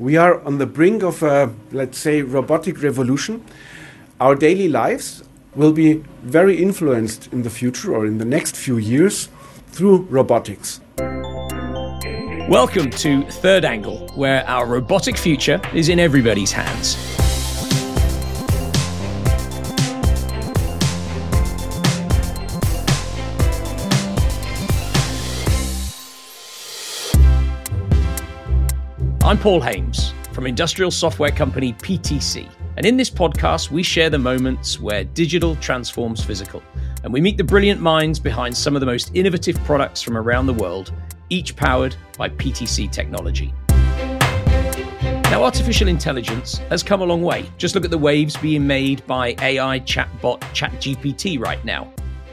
We are on the brink of a, let's say, robotic revolution. Our daily lives will be very influenced in the future or in the next few years through robotics. Welcome to Third Angle, where our robotic future is in everybody's hands. I'm Paul Haimes from industrial software company PTC. And in this podcast, we share the moments where digital transforms physical. And we meet the brilliant minds behind some of the most innovative products from around the world, each powered by PTC technology. Now, artificial intelligence has come a long way. Just look at the waves being made by AI chatbot ChatGPT right now.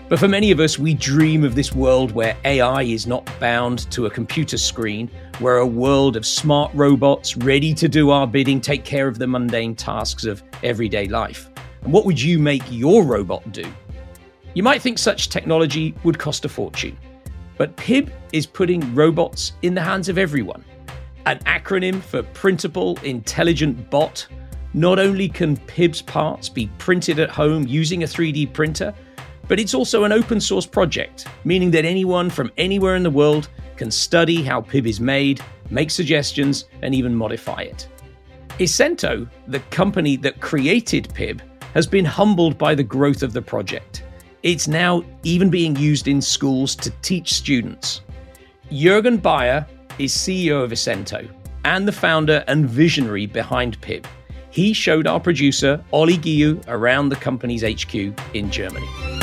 But for many of us, we dream of this world where AI is not bound to a computer screen, where a world of smart robots ready to do our bidding, take care of the mundane tasks of everyday life. And what would you make your robot do? You might think such technology would cost a fortune, but PIB is putting robots in the hands of everyone. An acronym for Printable Intelligent Bot. Not only can PIB's parts be printed at home using a 3D printer, but it's also an open source project, meaning that anyone from anywhere in the world can study how PIB is made, make suggestions, and even modify it. Isento, the company that created PIB, has been humbled by the growth of the project. It's now even being used in schools to teach students. Jürgen Bayer is CEO of Isento and the founder and visionary behind PIB. He showed our producer, Ollie Guillou, around the company's HQ in Germany.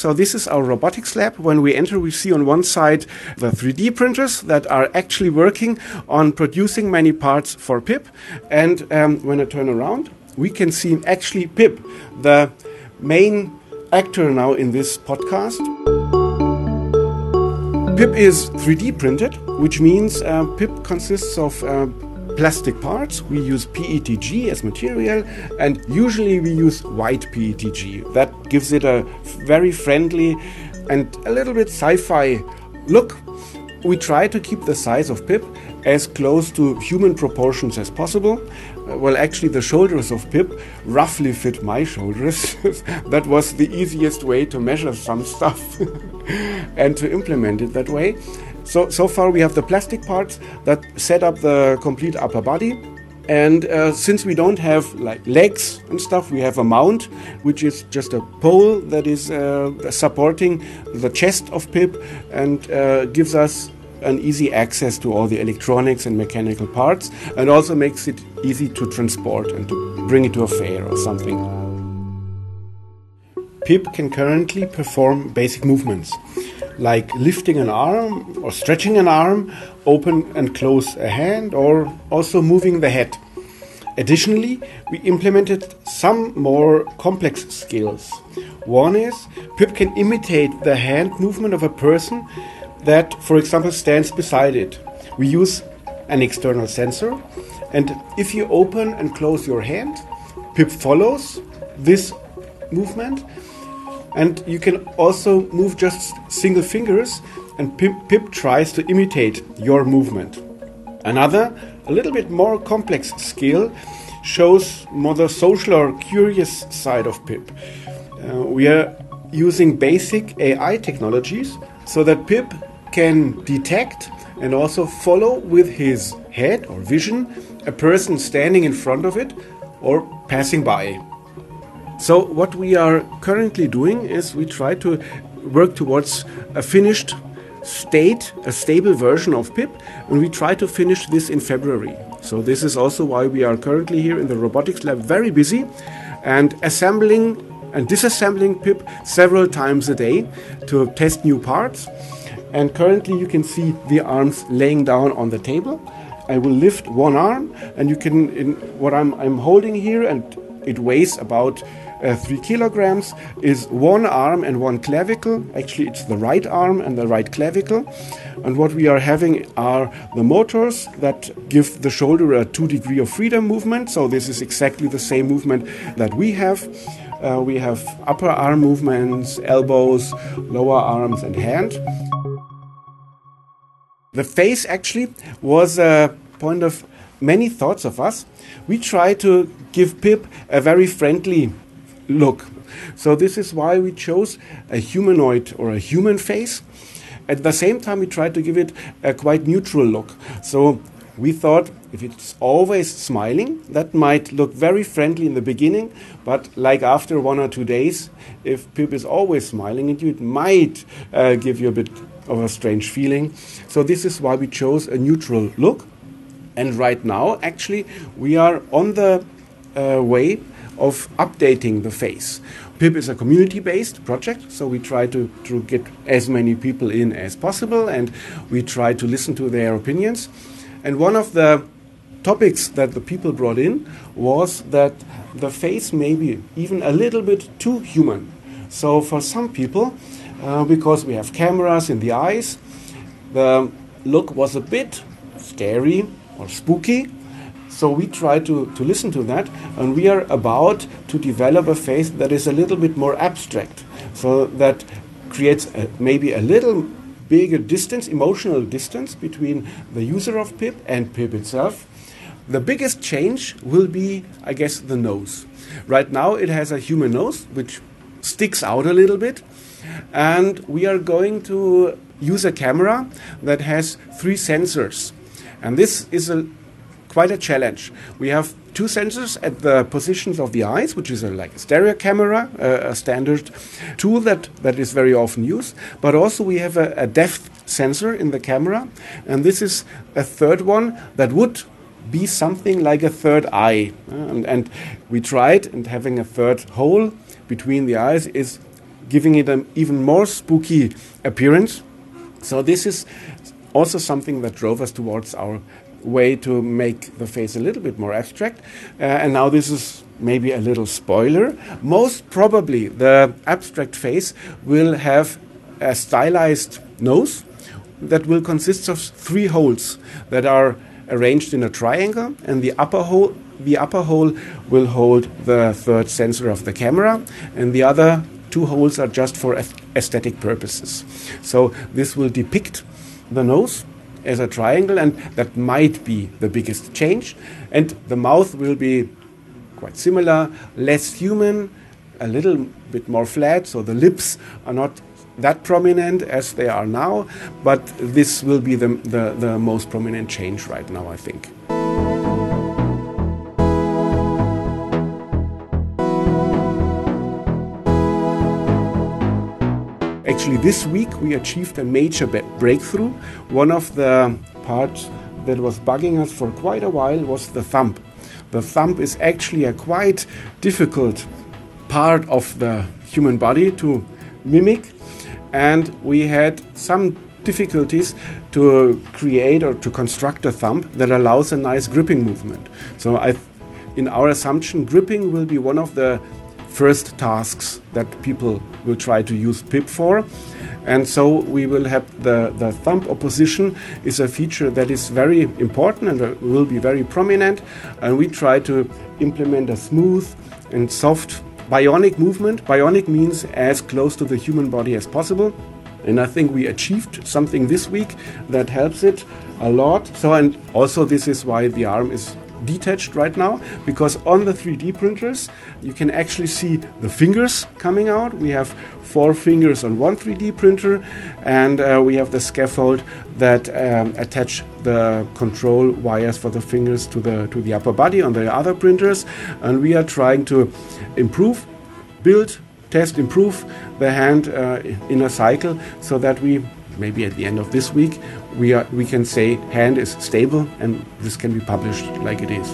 So this is our robotics lab. When we enter, we see on one side the 3D printers that are actually working on producing many parts for PIP. And um, when I turn around, we can see actually PIP, the main actor now in this podcast. PIP is 3D printed, which means uh, PIB consists of uh, plastic parts. We use PETG as material, and usually we use white PETG. That gives it a very friendly and a little bit sci fi look. We try to keep the size of Pip as close to human proportions as possible. Uh, well, actually, the shoulders of Pip roughly fit my shoulders. that was the easiest way to measure some stuff and to implement it that way. So, so far we have the plastic parts that set up the complete upper body. And uh, since we don't have like legs and stuff, we have a mount, which is just a pole that is uh, supporting the chest of Pip and uh, gives us an easy access to all the electronics and mechanical parts, and also makes it easy to transport and to bring it to a fair or something. Pip can currently perform basic movements like lifting an arm or stretching an arm, open and close a hand, or also moving the head. Additionally, we implemented some more complex skills. One is Pip can imitate the hand movement of a person that, for example, stands beside it. We use an external sensor, and if you open and close your hand, Pip follows this movement and you can also move just single fingers, and Pip, PIB tries to imitate your movement. Another, a little bit more complex skill, shows more the social or curious side of Pip. Uh, we are using basic AI technologies so that Pip can detect and also follow with his head or vision a person standing in front of it or passing by. So what we are currently doing is we try to work towards a finished state, a stable version of pip, and we try to finish this in February. So this is also why we are currently here in the robotics lab very busy and assembling and disassembling pip several times a day to test new parts. And currently you can see the arms laying down on the table. I will lift one arm and you can in what I'm I'm holding here and it weighs about uh, three kilograms, is one arm and one clavicle. Actually, it's the right arm and the right clavicle. And what we are having are the motors that give the shoulder a two degree of freedom movement. So this is exactly the same movement that we have. Uh, we have upper arm movements, elbows, lower arms, and hand. The face actually was a point of many thoughts of us, we try to give Pip a very friendly look. So this is why we chose a humanoid or a human face. At the same time, we tried to give it a quite neutral look. So we thought if it's always smiling, that might look very friendly in the beginning, but like after one or two days, if Pip is always smiling at you, it might uh, give you a bit of a strange feeling. So this is why we chose a neutral look. And right now, actually, we are on the uh, way of updating the face. PIP is a community based project, so we try to, to get as many people in as possible and we try to listen to their opinions. And one of the topics that the people brought in was that the face may be even a little bit too human. So, for some people, uh, because we have cameras in the eyes, the look was a bit scary or spooky. So we try to, to listen to that, and we are about to develop a face that is a little bit more abstract. So that creates a, maybe a little bigger distance, emotional distance between the user of PIP and PIP itself. The biggest change will be, I guess, the nose. Right now, it has a human nose, which sticks out a little bit. And we are going to use a camera that has three sensors. And this is a quite a challenge. We have two sensors at the positions of the eyes, which is a, like a stereo camera, a standard tool that, that is very often used. But also we have a, a depth sensor in the camera, and this is a third one that would be something like a third eye. And, and we tried, and having a third hole between the eyes is giving it an even more spooky appearance. So this is also something that drove us towards our way to make the face a little bit more abstract. Uh, and now this is maybe a little spoiler. Most probably the abstract face will have a stylized nose that will consist of three holes that are arranged in a triangle and the upper hole the upper hole will hold the third sensor of the camera and the other two holes are just for aesthetic purposes so this will depict the nose as a triangle, and that might be the biggest change. And the mouth will be quite similar, less human, a little bit more flat, so the lips are not that prominent as they are now, but this will be the, the, the most prominent change right now, I think. Actually, this week we achieved a major breakthrough. One of the parts that was bugging us for quite a while was the thumb. The thumb is actually a quite difficult part of the human body to mimic, and we had some difficulties to create or to construct a thumb that allows a nice gripping movement. So I in our assumption, gripping will be one of the first tasks that people will try to use pip for. And so we will have the, the thumb opposition is a feature that is very important and will be very prominent. And we try to implement a smooth and soft bionic movement. Bionic means as close to the human body as possible. And I think we achieved something this week that helps it a lot. So, and also, this is why the arm is detached right now because on the 3D printers you can actually see the fingers coming out. We have four fingers on one 3D printer and uh, we have the scaffold that um, attach the control wires for the fingers to the to the upper body on the other printers and we are trying to improve build test improve the hand uh, in a cycle so that we maybe at the end of this week, we, are, we can say hand is stable and this can be published like it is.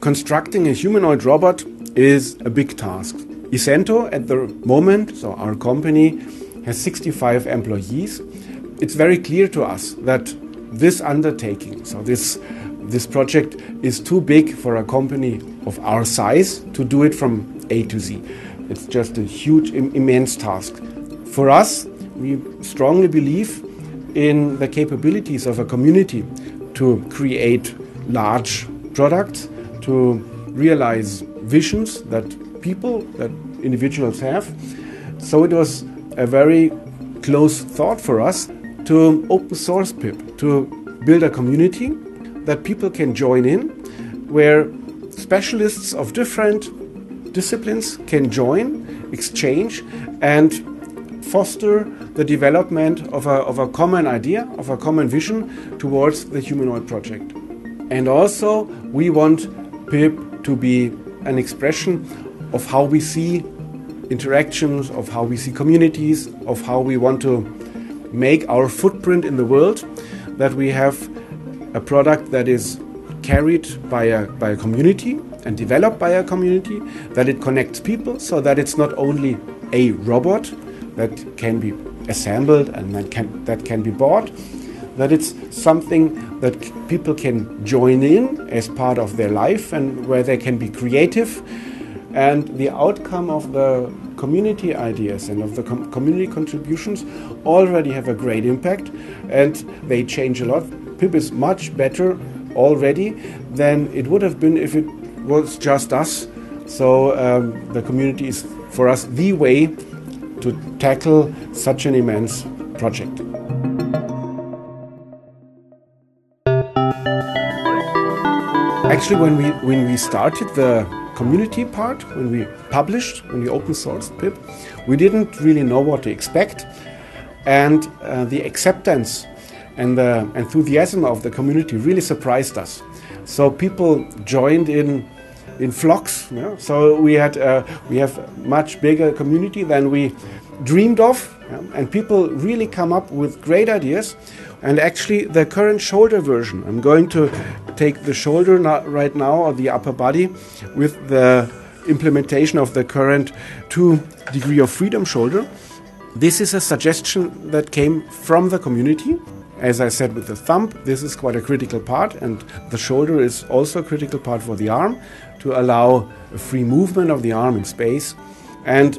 Constructing a humanoid robot is a big task. Isento at the moment, so our company, has 65 employees. It's very clear to us that this undertaking, so this this project is too big for a company of our size to do it from A to Z. It's just a huge, Im immense task. For us, we strongly believe in the capabilities of a community to create large products, to realize visions that people, that individuals have. So it was a very close thought for us to open source pip to build a community that people can join in where specialists of different disciplines can join exchange and foster the development of a, of a common idea, of a common vision towards the humanoid project. And also, we want PIP to be an expression of how we see interactions, of how we see communities, of how we want to make our footprint in the world, that we have a product that is carried by a, by a community and developed by a community, that it connects people so that it's not only a robot that can be assembled and that can, that can be bought, that it's something that people can join in as part of their life and where they can be creative. And the outcome of the community ideas and of the com community contributions already have a great impact and they change a lot. PIP is much better already than it would have been if it was just us. So um, the community is for us the way to tackle such an immense project. Actually, when we when we started the community part, when we published, when we open sourced pip, we didn't really know what to expect, and uh, the acceptance and the enthusiasm of the community really surprised us. So people joined in in flocks. Yeah? So we had uh, we have much bigger community than we dreamed of, yeah? and people really come up with great ideas. And actually, the current shoulder version, I'm going to take the shoulder right now or the upper body with the implementation of the current two degree of freedom shoulder. This is a suggestion that came from the community. As I said with the thumb, this is quite a critical part, and the shoulder is also a critical part for the arm to allow a free movement of the arm in space. And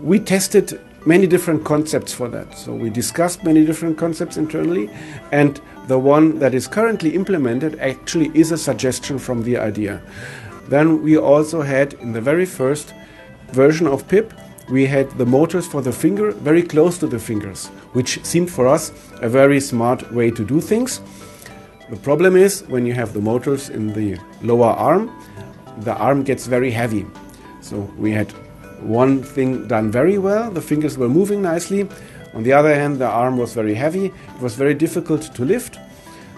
we tested many different concepts for that. So we discussed many different concepts internally, and the one that is currently implemented actually is a suggestion from the idea. Then we also had in the very first version of PIP, we had the motors for the finger very close to the fingers, which seemed for us a very smart way to do things. The problem is when you have the motors in the lower arm, the arm gets very heavy. So we had one thing done very well, the fingers were moving nicely. On the other hand, the arm was very heavy, it was very difficult to lift.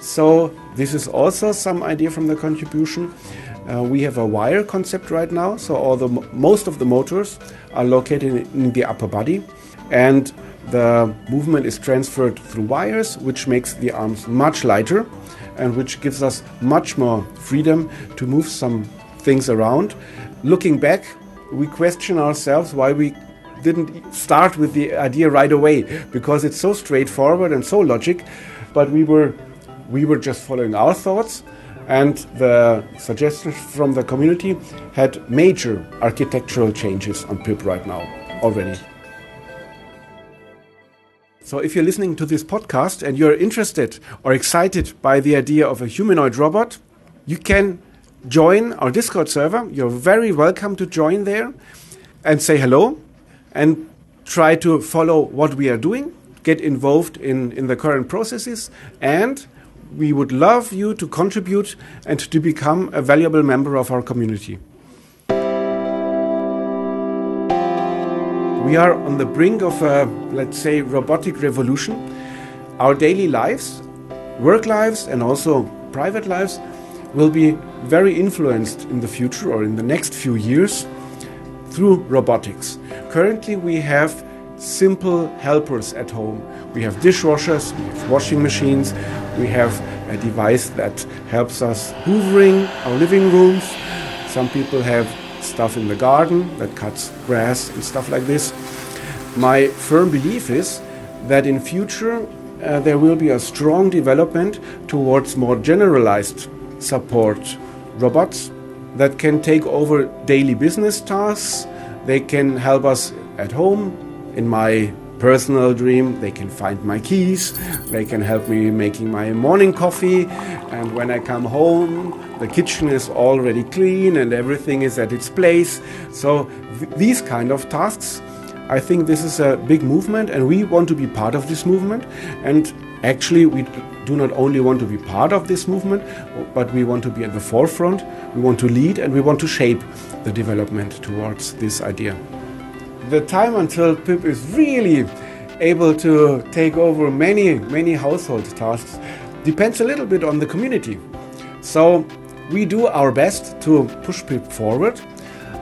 So, this is also some idea from the contribution. Uh, we have a wire concept right now, so all the most of the motors are located in the upper body, and the movement is transferred through wires, which makes the arms much lighter and which gives us much more freedom to move some things around. Looking back, we question ourselves why we didn't start with the idea right away because it's so straightforward and so logic, but we were we were just following our thoughts and the suggestions from the community had major architectural changes on PIP right now already. So, if you're listening to this podcast and you're interested or excited by the idea of a humanoid robot, you can join our Discord server. You're very welcome to join there and say hello and try to follow what we are doing, get involved in, in the current processes, and we would love you to contribute and to become a valuable member of our community. We are on the brink of a, let's say, robotic revolution. Our daily lives, work lives, and also private lives will be very influenced in the future or in the next few years through robotics. Currently, we have simple helpers at home. We have dishwashers, we have washing machines, we have a device that helps us hoovering our living rooms. Some people have stuff in the garden that cuts grass and stuff like this. My firm belief is that in future uh, there will be a strong development towards more generalized support robots that can take over daily business tasks. They can help us at home. In my personal dream, they can find my keys. They can help me making my morning coffee. And when I come home, the kitchen is already clean and everything is at its place. So th these kind of tasks I think this is a big movement, and we want to be part of this movement. And actually, we do not only want to be part of this movement, but we want to be at the forefront, we want to lead, and we want to shape the development towards this idea. The time until PIP is really able to take over many, many household tasks depends a little bit on the community. So we do our best to push PIP forward,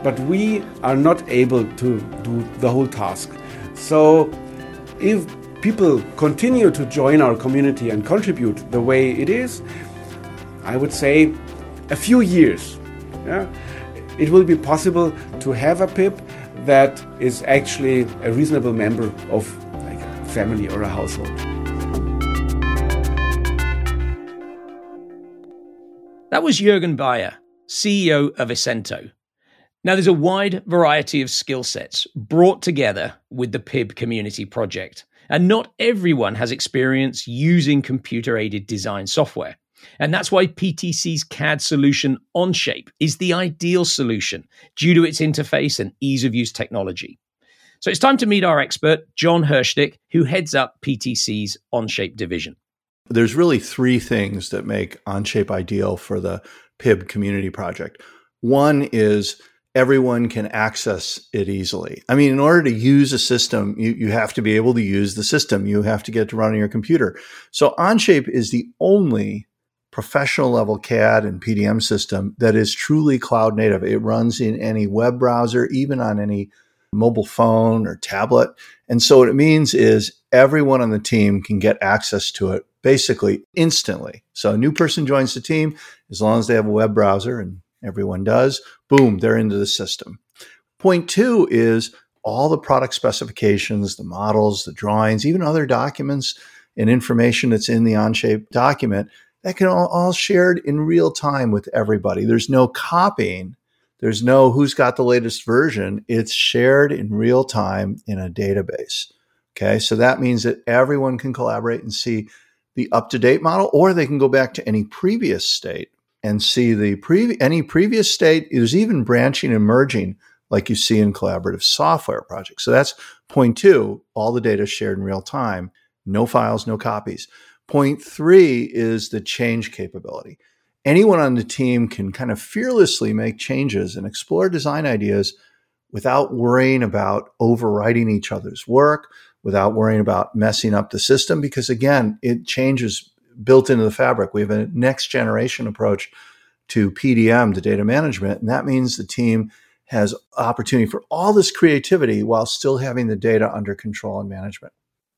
but we are not able to do the whole task. So if people continue to join our community and contribute the way it is, I would say a few years, yeah, it will be possible to have a PIP that is actually a reasonable member of like a family or a household. That was Jürgen Bayer, CEO of Isento. Now, there's a wide variety of skill sets brought together with the PIB community project. And not everyone has experience using computer aided design software. And that's why PTC's CAD solution OnShape is the ideal solution due to its interface and ease of use technology. So it's time to meet our expert, Jon Hirschtick, who heads up PTC's OnShape division. There's really three things that make OnShape ideal for the PIB community project. One is everyone can access it easily. I mean, in order to use a system, you, you have to be able to use the system. You have to get it to run on your computer. So Onshape is the only professional level CAD and PDM system that is truly cloud native. It runs in any web browser, even on any mobile phone or tablet. And so what it means is everyone on the team can get access to it basically instantly. So a new person joins the team as long as they have a web browser and everyone does, boom, they're into the system. Point two is all the product specifications, the models, the drawings, even other documents and information that's in the Onshape document that can all, all shared in real time with everybody. There's no copying. There's no who's got the latest version. It's shared in real time in a database. Okay. So that means that everyone can collaborate and see the up to date model, or they can go back to any previous state and see the pre- any previous state. There's even branching and merging like you see in collaborative software projects. So that's point two. All the data shared in real time. No files, no copies. Point three is the change capability. Anyone on the team can kind of fearlessly make changes and explore design ideas without worrying about overwriting each other's work, without worrying about messing up the system, because again, it changes built into the fabric. We have a next generation approach to PDM, to data management, and that means the team has opportunity for all this creativity while still having the data under control and management.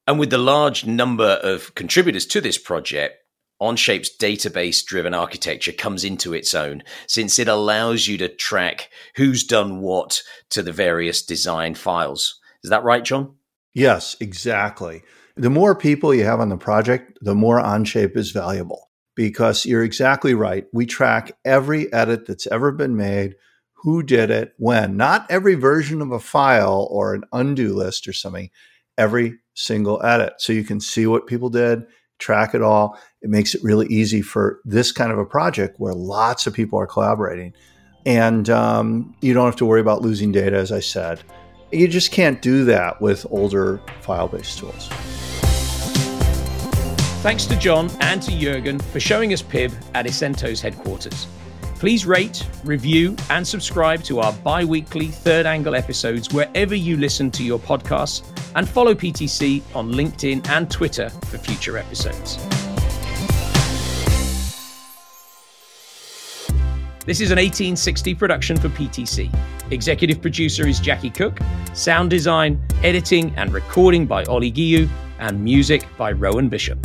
And with the large number of contributors to this project, OnShape's database driven architecture comes into its own since it allows you to track who's done what to the various design files. Is that right, Jon? Yes, exactly. The more people you have on the project, the more OnShape is valuable because you're exactly right. We track every edit that's ever been made, who did it, when, not every version of a file or an undo list or something, every single edit. So you can see what people did, track it all. It makes it really easy for this kind of a project where lots of people are collaborating. And um, you don't have to worry about losing data, as I said. You just can't do that with older file based tools. Thanks to Jon and to Jurgen for showing us PIB at Isento's headquarters. Please rate, review, and subscribe to our bi weekly third angle episodes wherever you listen to your podcasts, and follow PTC on LinkedIn and Twitter for future episodes. This is an 1860 production for PTC. Executive producer is Jackie Cook, sound design, editing, and recording by Ollie Guillou, and music by Rowan Bishop.